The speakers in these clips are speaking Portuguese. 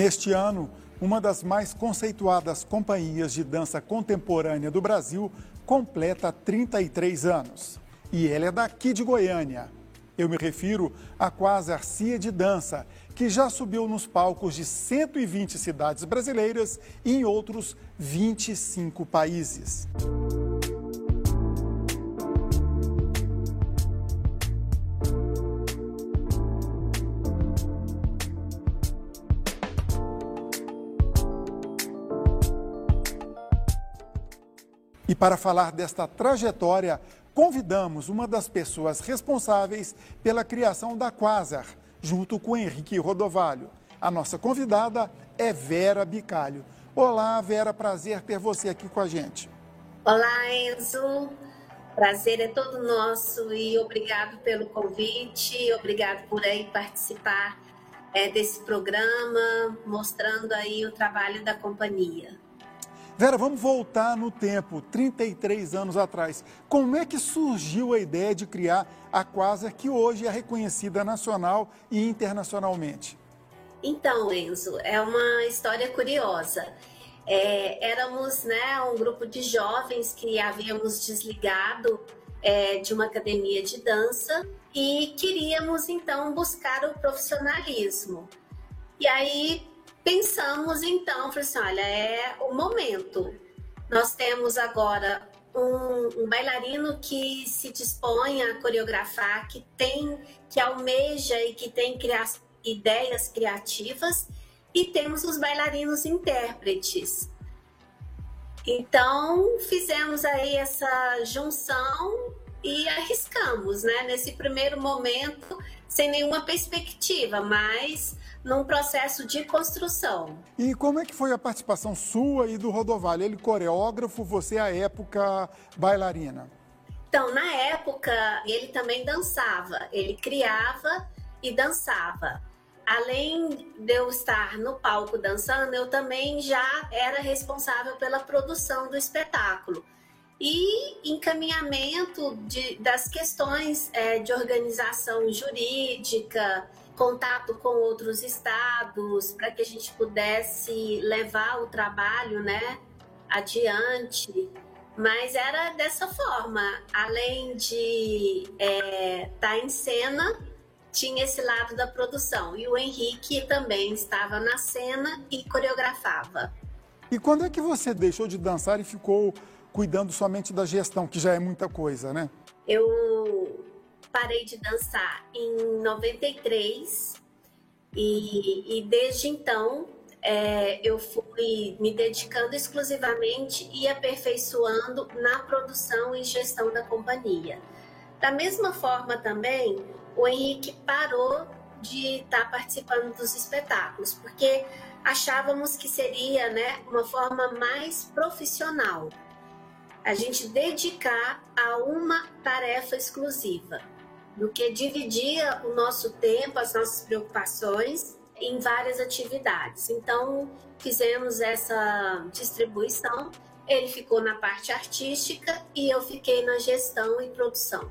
Neste ano, uma das mais conceituadas companhias de dança contemporânea do Brasil completa 33 anos. E ela é daqui de Goiânia. Eu me refiro à Quase Arcia de Dança, que já subiu nos palcos de 120 cidades brasileiras e em outros 25 países. E para falar desta trajetória, convidamos uma das pessoas responsáveis pela criação da Quasar, junto com Henrique Rodovalho. A nossa convidada é Vera Bicalho. Olá, Vera, prazer ter você aqui com a gente. Olá, Enzo. Prazer é todo nosso e obrigado pelo convite, obrigado por aí participar é, desse programa, mostrando aí o trabalho da companhia. Vera, vamos voltar no tempo, 33 anos atrás. Como é que surgiu a ideia de criar a Quasar, que hoje é reconhecida nacional e internacionalmente? Então, Enzo, é uma história curiosa. É, éramos né, um grupo de jovens que havíamos desligado é, de uma academia de dança e queríamos então buscar o profissionalismo. E aí Pensamos então, falei assim, olha, é o momento. Nós temos agora um, um, bailarino que se dispõe a coreografar, que tem, que almeja e que tem cria ideias criativas, e temos os bailarinos intérpretes. Então fizemos aí essa junção e arriscamos, né? Nesse primeiro momento, sem nenhuma perspectiva, mas num processo de construção. E como é que foi a participação sua e do Rodovalho? Ele coreógrafo, você à época bailarina? Então, na época, ele também dançava, ele criava e dançava. Além de eu estar no palco dançando, eu também já era responsável pela produção do espetáculo e encaminhamento de, das questões é, de organização jurídica, contato com outros estados, para que a gente pudesse levar o trabalho né, adiante. Mas era dessa forma, além de estar é, tá em cena, tinha esse lado da produção. E o Henrique também estava na cena e coreografava. E quando é que você deixou de dançar e ficou cuidando somente da gestão, que já é muita coisa, né? Eu parei de dançar em 93 e, e desde então é, eu fui me dedicando exclusivamente e aperfeiçoando na produção e gestão da companhia. Da mesma forma também, o Henrique parou de estar tá participando dos espetáculos, porque achávamos que seria né, uma forma mais profissional a gente dedicar a uma tarefa exclusiva do que dividia o nosso tempo, as nossas preocupações em várias atividades. Então, fizemos essa distribuição. Ele ficou na parte artística e eu fiquei na gestão e produção.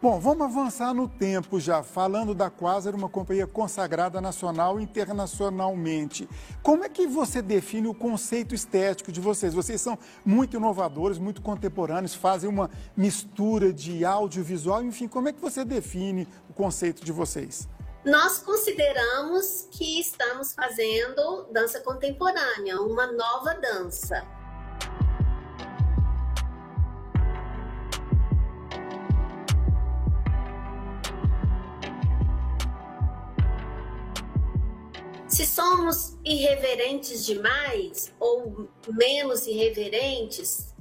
Bom, vamos avançar no tempo já, falando da Quasar, uma companhia consagrada nacional e internacionalmente. Como é que você define o conceito estético de vocês? Vocês são muito inovadores, muito contemporâneos, fazem uma mistura de audiovisual, enfim, como é que você define o conceito de vocês? Nós consideramos que estamos fazendo dança contemporânea, uma nova dança. Se somos irreverentes demais ou menos irreverentes,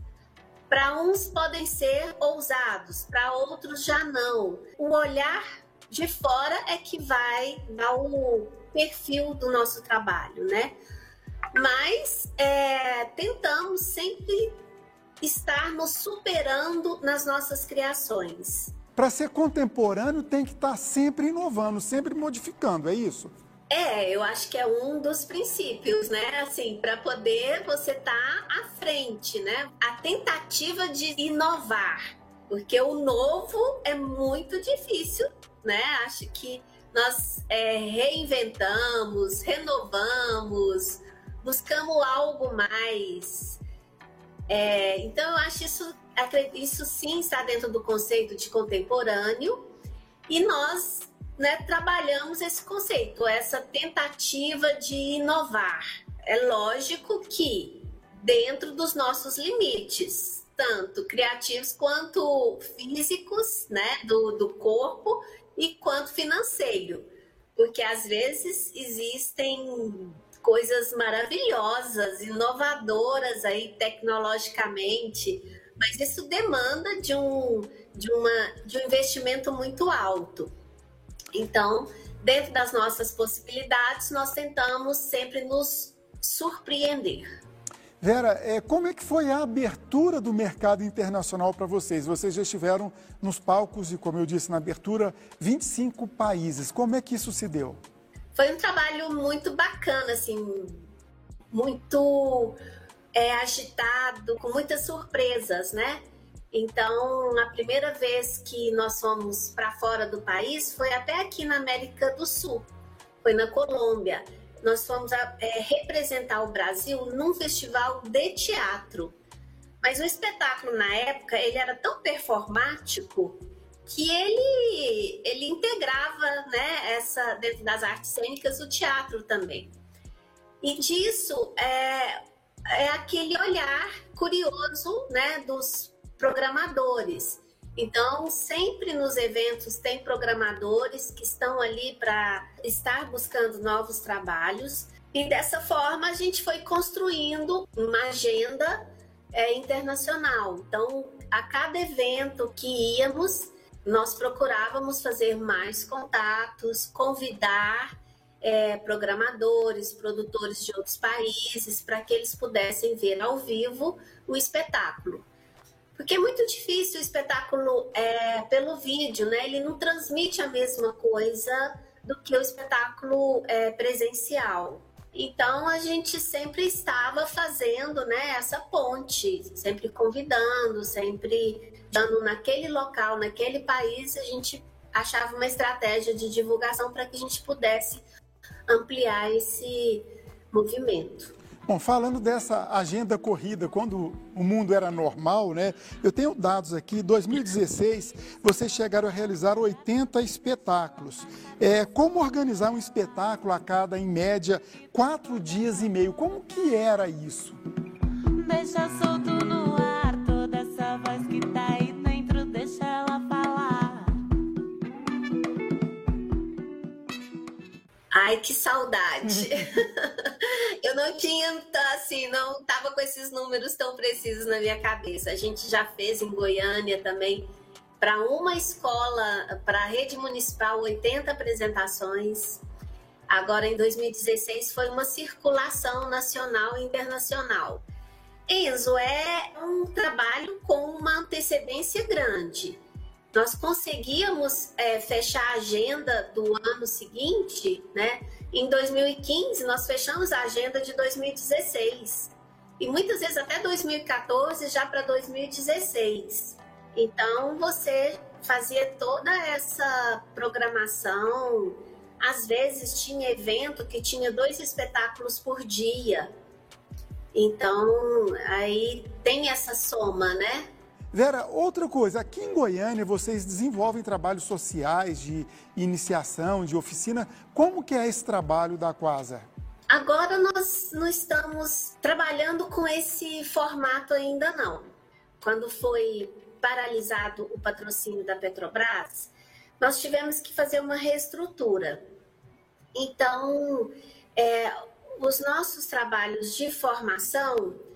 para uns podem ser ousados, para outros já não. O olhar de fora é que vai dar o perfil do nosso trabalho, né? Mas é, tentamos sempre estarmos superando nas nossas criações. Para ser contemporâneo, tem que estar sempre inovando, sempre modificando, é isso? É, eu acho que é um dos princípios, né? Assim, para poder você estar tá à frente, né? A tentativa de inovar, porque o novo é muito difícil, né? Acho que nós é, reinventamos, renovamos, buscamos algo mais. É, então, eu acho isso, isso sim está dentro do conceito de contemporâneo e nós né, trabalhamos esse conceito, essa tentativa de inovar. É lógico que dentro dos nossos limites, tanto criativos quanto físicos, né, do, do corpo e quanto financeiro, porque às vezes existem coisas maravilhosas, inovadoras aí tecnologicamente, mas isso demanda de um, de uma, de um investimento muito alto. Então, dentro das nossas possibilidades, nós tentamos sempre nos surpreender. Vera, é, como é que foi a abertura do mercado internacional para vocês? Vocês já estiveram nos palcos e, como eu disse na abertura, 25 países. Como é que isso se deu? Foi um trabalho muito bacana, assim, muito é, agitado, com muitas surpresas, né? Então, a primeira vez que nós fomos para fora do país foi até aqui na América do Sul, foi na Colômbia nós fomos a, é, representar o Brasil num festival de teatro. Mas o espetáculo na época ele era tão performático que ele ele integrava, né, essa dentro das artes cênicas o teatro também. E disso é, é aquele olhar curioso, né, dos programadores. Então, sempre nos eventos tem programadores que estão ali para estar buscando novos trabalhos. E dessa forma a gente foi construindo uma agenda é, internacional. Então, a cada evento que íamos, nós procurávamos fazer mais contatos, convidar é, programadores, produtores de outros países, para que eles pudessem ver ao vivo o espetáculo. Porque é muito difícil o espetáculo é, pelo vídeo, né? Ele não transmite a mesma coisa do que o espetáculo é, presencial. Então a gente sempre estava fazendo né, essa ponte, sempre convidando, sempre dando naquele local, naquele país, a gente achava uma estratégia de divulgação para que a gente pudesse ampliar esse movimento. Bom, falando dessa agenda corrida, quando o mundo era normal, né? Eu tenho dados aqui, 2016, vocês chegaram a realizar 80 espetáculos. É, como organizar um espetáculo a cada, em média, quatro dias e meio? Como que era isso? Deixa solto no ar toda essa voz que tá aí dentro, deixa ela falar. Ai, que saudade! eu não tinha, assim, não tava com esses números tão precisos na minha cabeça. A gente já fez em Goiânia também, para uma escola, para a rede municipal, 80 apresentações. Agora, em 2016, foi uma circulação nacional e internacional. Enzo, é um trabalho com uma antecedência grande. Nós conseguíamos é, fechar a agenda do ano seguinte, né? Em 2015, nós fechamos a agenda de 2016 e muitas vezes até 2014 já para 2016. Então você fazia toda essa programação. Às vezes tinha evento que tinha dois espetáculos por dia. Então aí tem essa soma, né? Vera, outra coisa, aqui em Goiânia vocês desenvolvem trabalhos sociais de iniciação, de oficina. Como que é esse trabalho da Quasar? Agora nós não estamos trabalhando com esse formato ainda não. Quando foi paralisado o patrocínio da Petrobras, nós tivemos que fazer uma reestrutura. Então, é, os nossos trabalhos de formação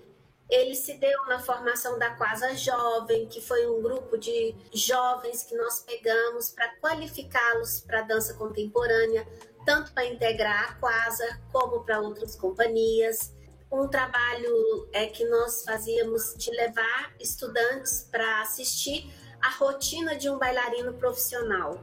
ele se deu na formação da Quasa Jovem, que foi um grupo de jovens que nós pegamos para qualificá-los para a dança contemporânea, tanto para integrar a Quasa como para outras companhias. Um trabalho é que nós fazíamos de levar estudantes para assistir a rotina de um bailarino profissional.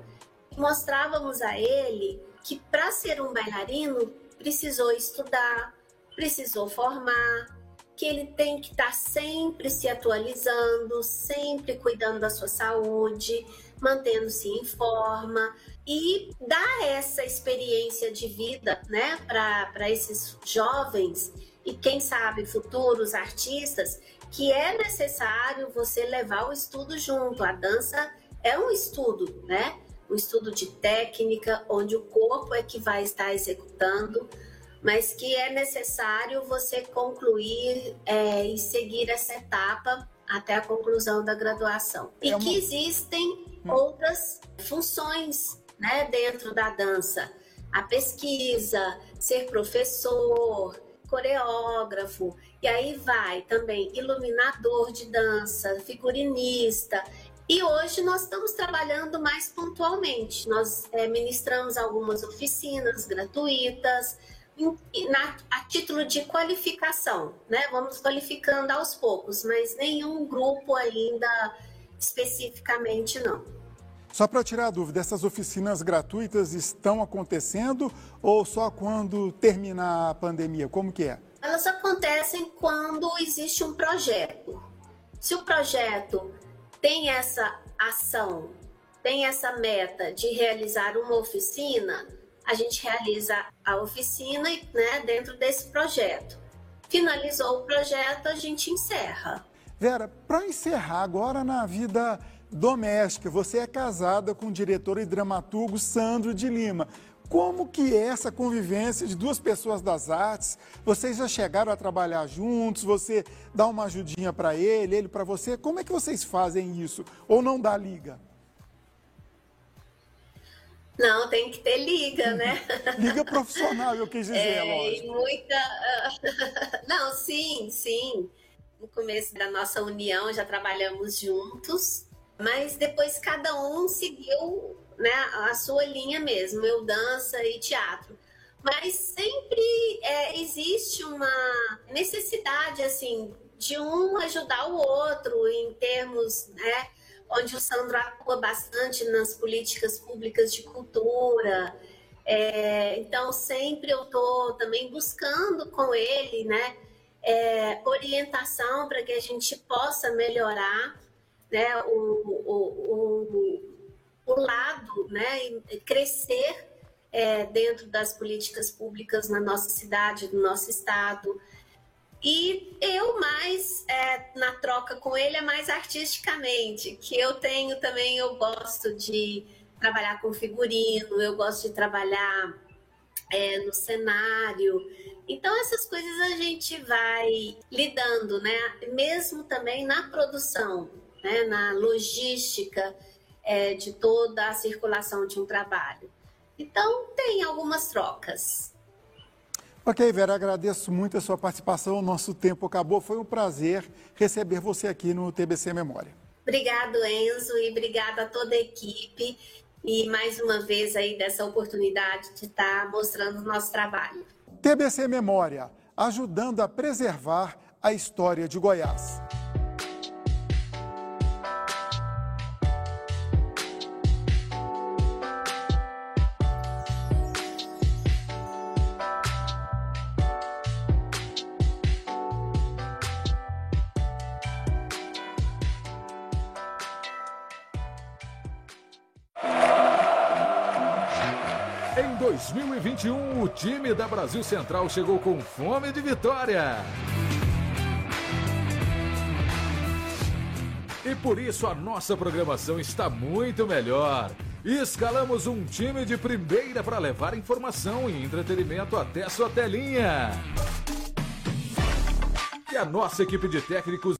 Mostrávamos a ele que para ser um bailarino precisou estudar, precisou formar, que ele tem que estar tá sempre se atualizando, sempre cuidando da sua saúde, mantendo-se em forma e dar essa experiência de vida né, para esses jovens e, quem sabe, futuros artistas, que é necessário você levar o estudo junto. A dança é um estudo, né? Um estudo de técnica, onde o corpo é que vai estar executando mas que é necessário você concluir é, e seguir essa etapa até a conclusão da graduação. E é que existem hum. outras funções né, dentro da dança. A pesquisa, ser professor, coreógrafo, e aí vai também iluminador de dança, figurinista. E hoje nós estamos trabalhando mais pontualmente. Nós é, ministramos algumas oficinas gratuitas, na, a título de qualificação, né? Vamos qualificando aos poucos, mas nenhum grupo ainda especificamente não. Só para tirar a dúvida, essas oficinas gratuitas estão acontecendo ou só quando terminar a pandemia? Como que é? Elas acontecem quando existe um projeto. Se o projeto tem essa ação, tem essa meta de realizar uma oficina, a gente realiza a oficina né, dentro desse projeto. Finalizou o projeto, a gente encerra. Vera, para encerrar agora na vida doméstica, você é casada com o diretor e dramaturgo Sandro de Lima. Como que é essa convivência de duas pessoas das artes? Vocês já chegaram a trabalhar juntos? Você dá uma ajudinha para ele, ele para você? Como é que vocês fazem isso? Ou não dá liga? Não, tem que ter liga, né? liga profissional, eu quis dizer, é, lógico. Muita. Não, sim, sim. No começo da nossa união já trabalhamos juntos, mas depois cada um seguiu né, a sua linha mesmo, eu dança e teatro. Mas sempre é, existe uma necessidade assim de um ajudar o outro em termos, né? Onde o Sandro atua bastante nas políticas públicas de cultura. É, então, sempre eu estou também buscando com ele né, é, orientação para que a gente possa melhorar né, o, o, o, o lado, né, crescer é, dentro das políticas públicas na nossa cidade, no nosso estado. E eu mais, é, na troca com ele, é mais artisticamente, que eu tenho também, eu gosto de trabalhar com figurino, eu gosto de trabalhar é, no cenário. Então, essas coisas a gente vai lidando, né? Mesmo também na produção, né? na logística é, de toda a circulação de um trabalho. Então, tem algumas trocas. Ok, Vera, agradeço muito a sua participação. O nosso tempo acabou. Foi um prazer receber você aqui no TBC Memória. Obrigado, Enzo, e obrigada a toda a equipe. E mais uma vez aí dessa oportunidade de estar mostrando o nosso trabalho. TBC Memória, ajudando a preservar a história de Goiás. Em 2021, o time da Brasil Central chegou com fome de vitória. E por isso a nossa programação está muito melhor. Escalamos um time de primeira para levar informação e entretenimento até sua telinha. E a nossa equipe de técnicos